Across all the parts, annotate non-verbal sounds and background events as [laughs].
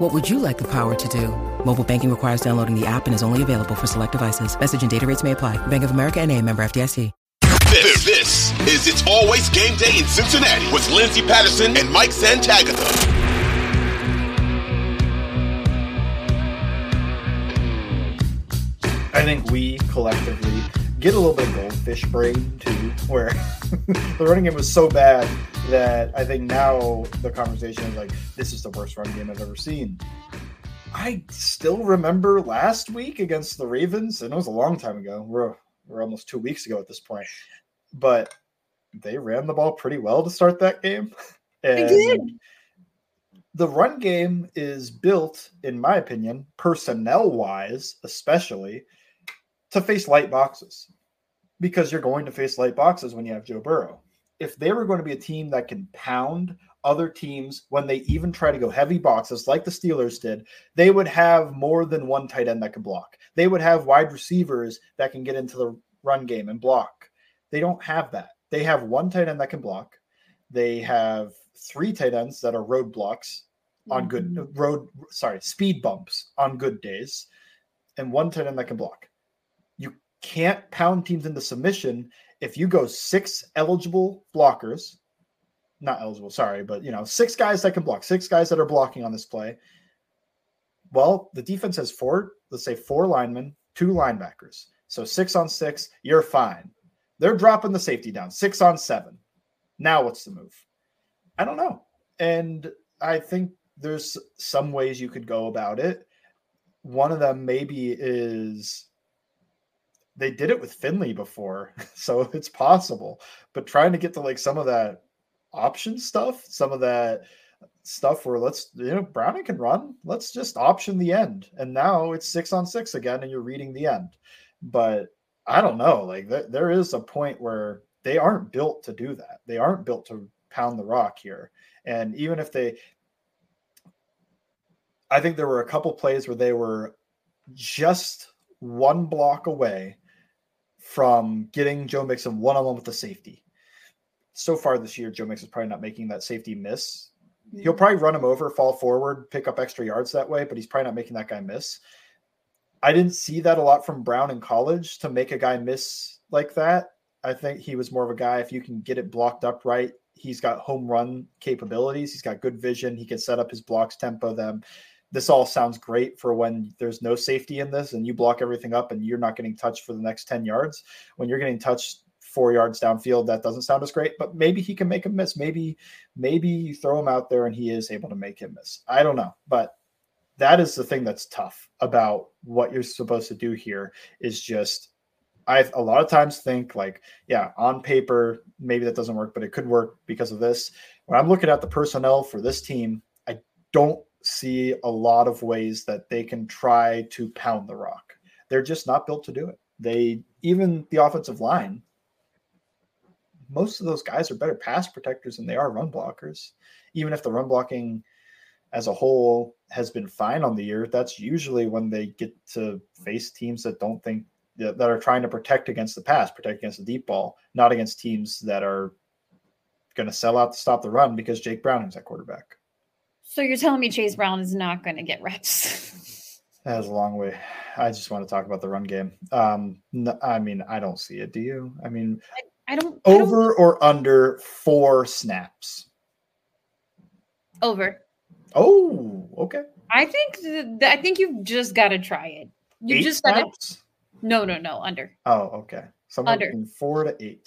What would you like the power to do? Mobile banking requires downloading the app and is only available for select devices. Message and data rates may apply. Bank of America and a member FDIC. This, this is It's Always Game Day in Cincinnati with Lindsay Patterson and Mike Santagata. I think we collectively get a little bit of goldfish brain too, where [laughs] the running game was so bad that I think now the conversation is like, this is the worst run game I've ever seen. I still remember last week against the Ravens, and it was a long time ago. We're we're almost two weeks ago at this point, but they ran the ball pretty well to start that game. And They did. the run game is built, in my opinion, personnel wise, especially to face light boxes because you're going to face light boxes when you have Joe Burrow. If they were going to be a team that can pound other teams when they even try to go heavy boxes like the Steelers did, they would have more than one tight end that can block. They would have wide receivers that can get into the run game and block. They don't have that. They have one tight end that can block. They have three tight ends that are roadblocks on good mm-hmm. road sorry, speed bumps on good days, and one tight end that can block. Can't pound teams into submission if you go six eligible blockers, not eligible, sorry, but you know, six guys that can block, six guys that are blocking on this play. Well, the defense has four, let's say four linemen, two linebackers. So six on six, you're fine. They're dropping the safety down, six on seven. Now what's the move? I don't know. And I think there's some ways you could go about it. One of them maybe is they did it with Finley before, [laughs] so it's possible. But trying to get to like some of that option stuff, some of that stuff where let's you know Browning can run, let's just option the end. And now it's six on six again, and you're reading the end. But I don't know, like th- there is a point where they aren't built to do that. They aren't built to pound the rock here. And even if they, I think there were a couple plays where they were just one block away from getting Joe Mixon one on one with the safety. So far this year, Joe Mixon's probably not making that safety miss. He'll probably run him over, fall forward, pick up extra yards that way, but he's probably not making that guy miss. I didn't see that a lot from Brown in college to make a guy miss like that. I think he was more of a guy, if you can get it blocked up right, he's got home run capabilities. He's got good vision. He can set up his blocks, tempo them. This all sounds great for when there's no safety in this and you block everything up and you're not getting touched for the next 10 yards. When you're getting touched four yards downfield, that doesn't sound as great, but maybe he can make a miss. Maybe, maybe you throw him out there and he is able to make him miss. I don't know. But that is the thing that's tough about what you're supposed to do here is just I a lot of times think like, yeah, on paper, maybe that doesn't work, but it could work because of this. When I'm looking at the personnel for this team, I don't see a lot of ways that they can try to pound the rock. They're just not built to do it. They even the offensive line, most of those guys are better pass protectors than they are run blockers. Even if the run blocking as a whole has been fine on the year, that's usually when they get to face teams that don't think that are trying to protect against the pass, protect against the deep ball, not against teams that are going to sell out to stop the run because Jake Browning's at quarterback. So you're telling me Chase Brown is not going to get reps? [laughs] That is a long way. I just want to talk about the run game. Um, n- I mean, I don't see it. Do you? I mean, I don't I don't- over or under four snaps? over. Oh, okay. I think th- I think you've just got to try it. You Eight just got to no no no under. Oh, okay. Somewhere Under. between four to eight.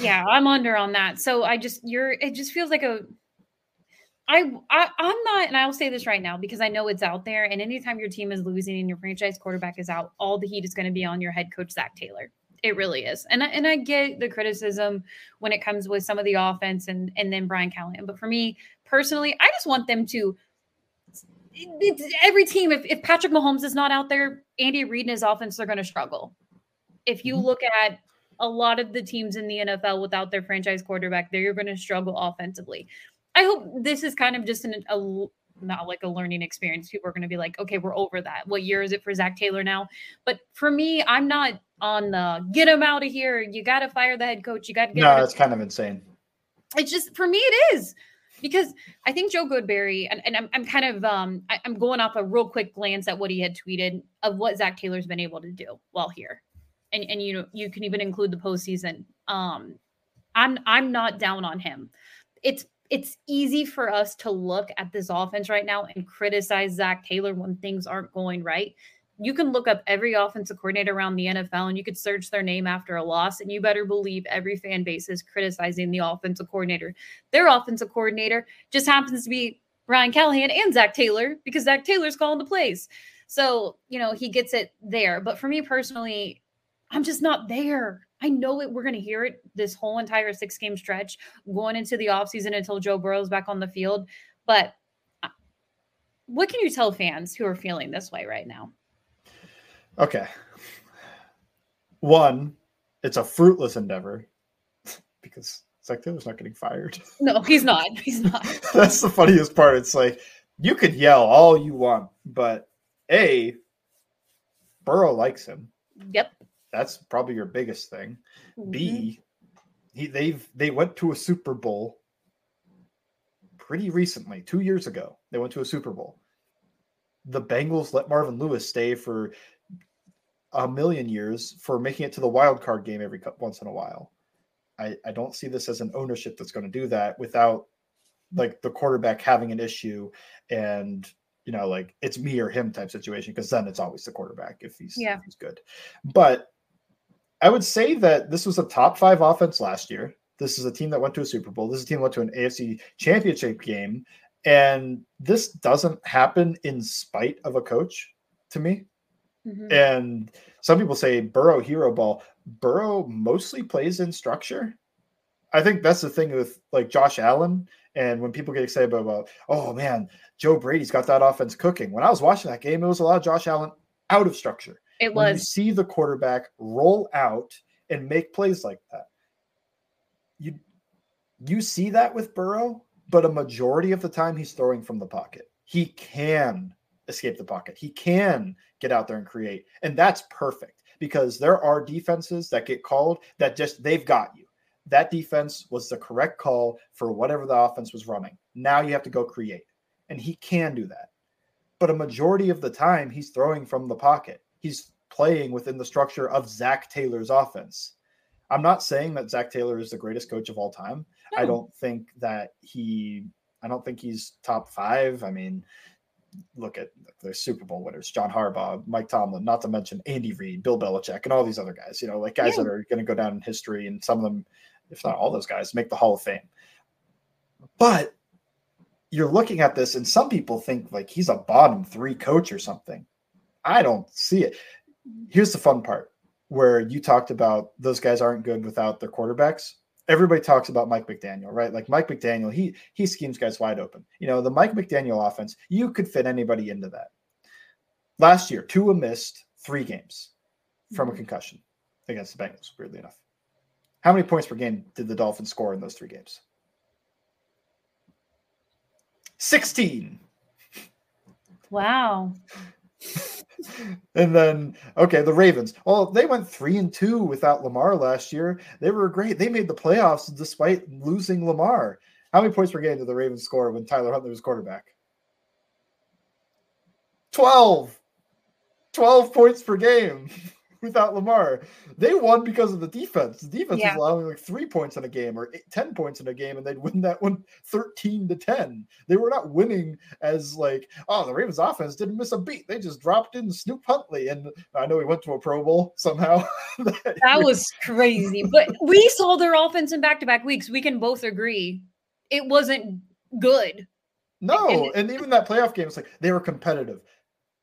Yeah, I'm under on that. So I just you're it just feels like a I, I I'm not, and I'll say this right now because I know it's out there. And anytime your team is losing and your franchise quarterback is out, all the heat is going to be on your head coach Zac Taylor. It really is, and I, and I get the criticism when it comes with some of the offense and and then Brian Callahan. But for me personally, I just want them to. it's every team. If, if Patrick Mahomes is not out there, Andy Reid and his offense they're going to struggle. If you mm-hmm. look at a lot of the teams in the NFL without their franchise quarterback, they're going to struggle offensively. I hope this is kind of just an, a not like a learning experience. People are going to be like, okay, we're over that. What year is it for Zac Taylor now? But for me, I'm not on the get him out of here. You got to fire the head coach. You got to get. No, of it's kind of insane. it's just for me it is because I think Joe Goodberry and, and I'm, I'm kind of um I, am going off a real quick glance at what he had tweeted of what Zac Taylor's been able to do while here, and and you know you can even include the postseason. Um, I'm I'm not down on him. It's it's easy for us to look at this offense right now and criticize Zac Taylor when things aren't going right. You can look up every offensive coordinator around the NFL and you could search their name after a loss, and you better believe every fan base is criticizing the offensive coordinator. Their offensive coordinator just happens to be Brian Callahan and Zac Taylor because Zac Taylor's calling the plays. So, you know, he gets it there. But for me personally, I'm just not there. I know it. We're going to hear it this whole entire six game stretch going into the offseason until Joe Burrow's back on the field. But uh, what can you tell fans who are feeling this way right now? Okay. One, it's a fruitless endeavor [laughs] because Taylor's not getting fired. No, he's not. [laughs] He's not. That's the funniest part. It's like you could yell all you want, but A, Burrow likes him. Yep. That's probably your biggest thing. Mhm. B, he they've they went to a Super Bowl pretty recently, two years ago. They went to a Super Bowl. The Bengals let Marvin Lewis stay for a million years for making it to the wild card game every once in a while. I, I don't see this as an ownership that's going to do that without like the quarterback having an issue and you know like it's me or him type situation because then it's always the quarterback if he's Yeah. if he's good. But I would say that this was a top five offense last year. This is a team that went to a Super Bowl. This is a team that went to an AFC championship game. And this doesn't happen in spite of a coach to me. Mhm. And some people say Burrow hero ball. Burrow mostly plays in structure. I think that's the thing with like Josh Allen. And when people get excited about, about, oh man, Joe Brady's got that offense cooking. When I was watching that game, it was a lot of Josh Allen out of structure It when you was. see the quarterback roll out and make plays like that. You you see that with Burrow, but a majority of the time he's throwing from the pocket. He can escape the pocket. He can get out there and create. And that's perfect because there are defenses that get called that just they've got you. That defense was the correct call for whatever the offense was running. Now you have to go create. And he can do that. But a majority of the time he's throwing from the pocket. He's playing within the structure of Zac Taylor's offense. I'm not saying that Zac Taylor is the greatest coach of all time. I don't think that he I don't think he's top five. I mean, look at the Super Bowl winners, John Harbaugh, Mike Tomlin, not to mention Andy Reid, Bill Belichick, and all these other guys, you know, like guys Yeah. that are going to go down in history and some of them, if not all those guys, make the Hall of Fame. But you're looking at this, and some people think like he's a bottom three coach or something. I don't see it. Here's the fun part where you talked about those guys aren't good without their quarterbacks. Everybody talks about Mike McDaniel, right? Like Mike McDaniel, he he schemes guys wide open. You know, the Mike McDaniel offense, you could fit anybody into that. Last year, Tua missed three games from a Mhm. concussion against the Bengals, weirdly enough. How many points per game did the Dolphins score in those three games? 16. Wow. [laughs] And then, okay, the Ravens. Well, they went three and two without Lamar last year. They were great. They made the playoffs despite losing Lamar. How many points were getting to the Ravens score when Tyler Huntley was quarterback? 12. 12 points per game [laughs] without Lamar. They won because of the defense. The defense Yeah. was allowing like three points in a game or eight, 10 points in a game, and they'd win that one 13 to 10. They were not winning as like, oh, the Ravens offense didn't miss a beat. They just dropped in Snoop Huntley. And I know he went to a Pro Bowl somehow. [laughs] That was crazy. But we saw their offense in back to back weeks. We can both agree it wasn't good. No, And- and even that playoff game, it's like they were competitive.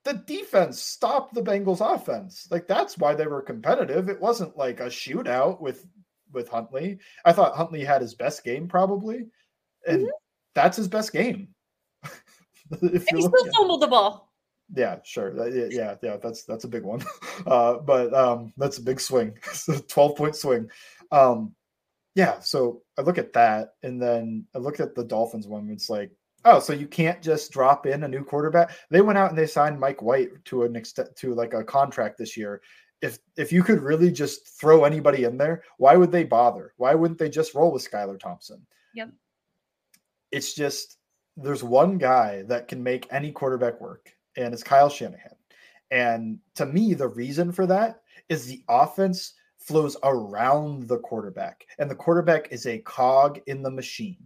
The defense stopped the Bengals offense. Like that's why they were competitive. It wasn't like a shootout with with Huntley. I thought Huntley had his best game probably, and that's his best game. [laughs] if And he still fumbled the ball. yeah, sure. Yeah, yeah, yeah, that's that's a big one. [laughs] Uh, but um, that's a big swing. [laughs] It's a 12 point swing. Um, yeah, so I look at that and then I look at the Dolphins one. It's like, oh, so you can't just drop in a new quarterback. They went out and they signed Mike White to an extent to like a contract this year. If if you could really just throw anybody in there, why would they bother? Why wouldn't they just roll with Skylar Thompson? Yep. It's just there's one guy that can make any quarterback work, and it's Kyle Shanahan. And to me, the reason for that is the offense flows around the quarterback, and the quarterback is a cog in the machine.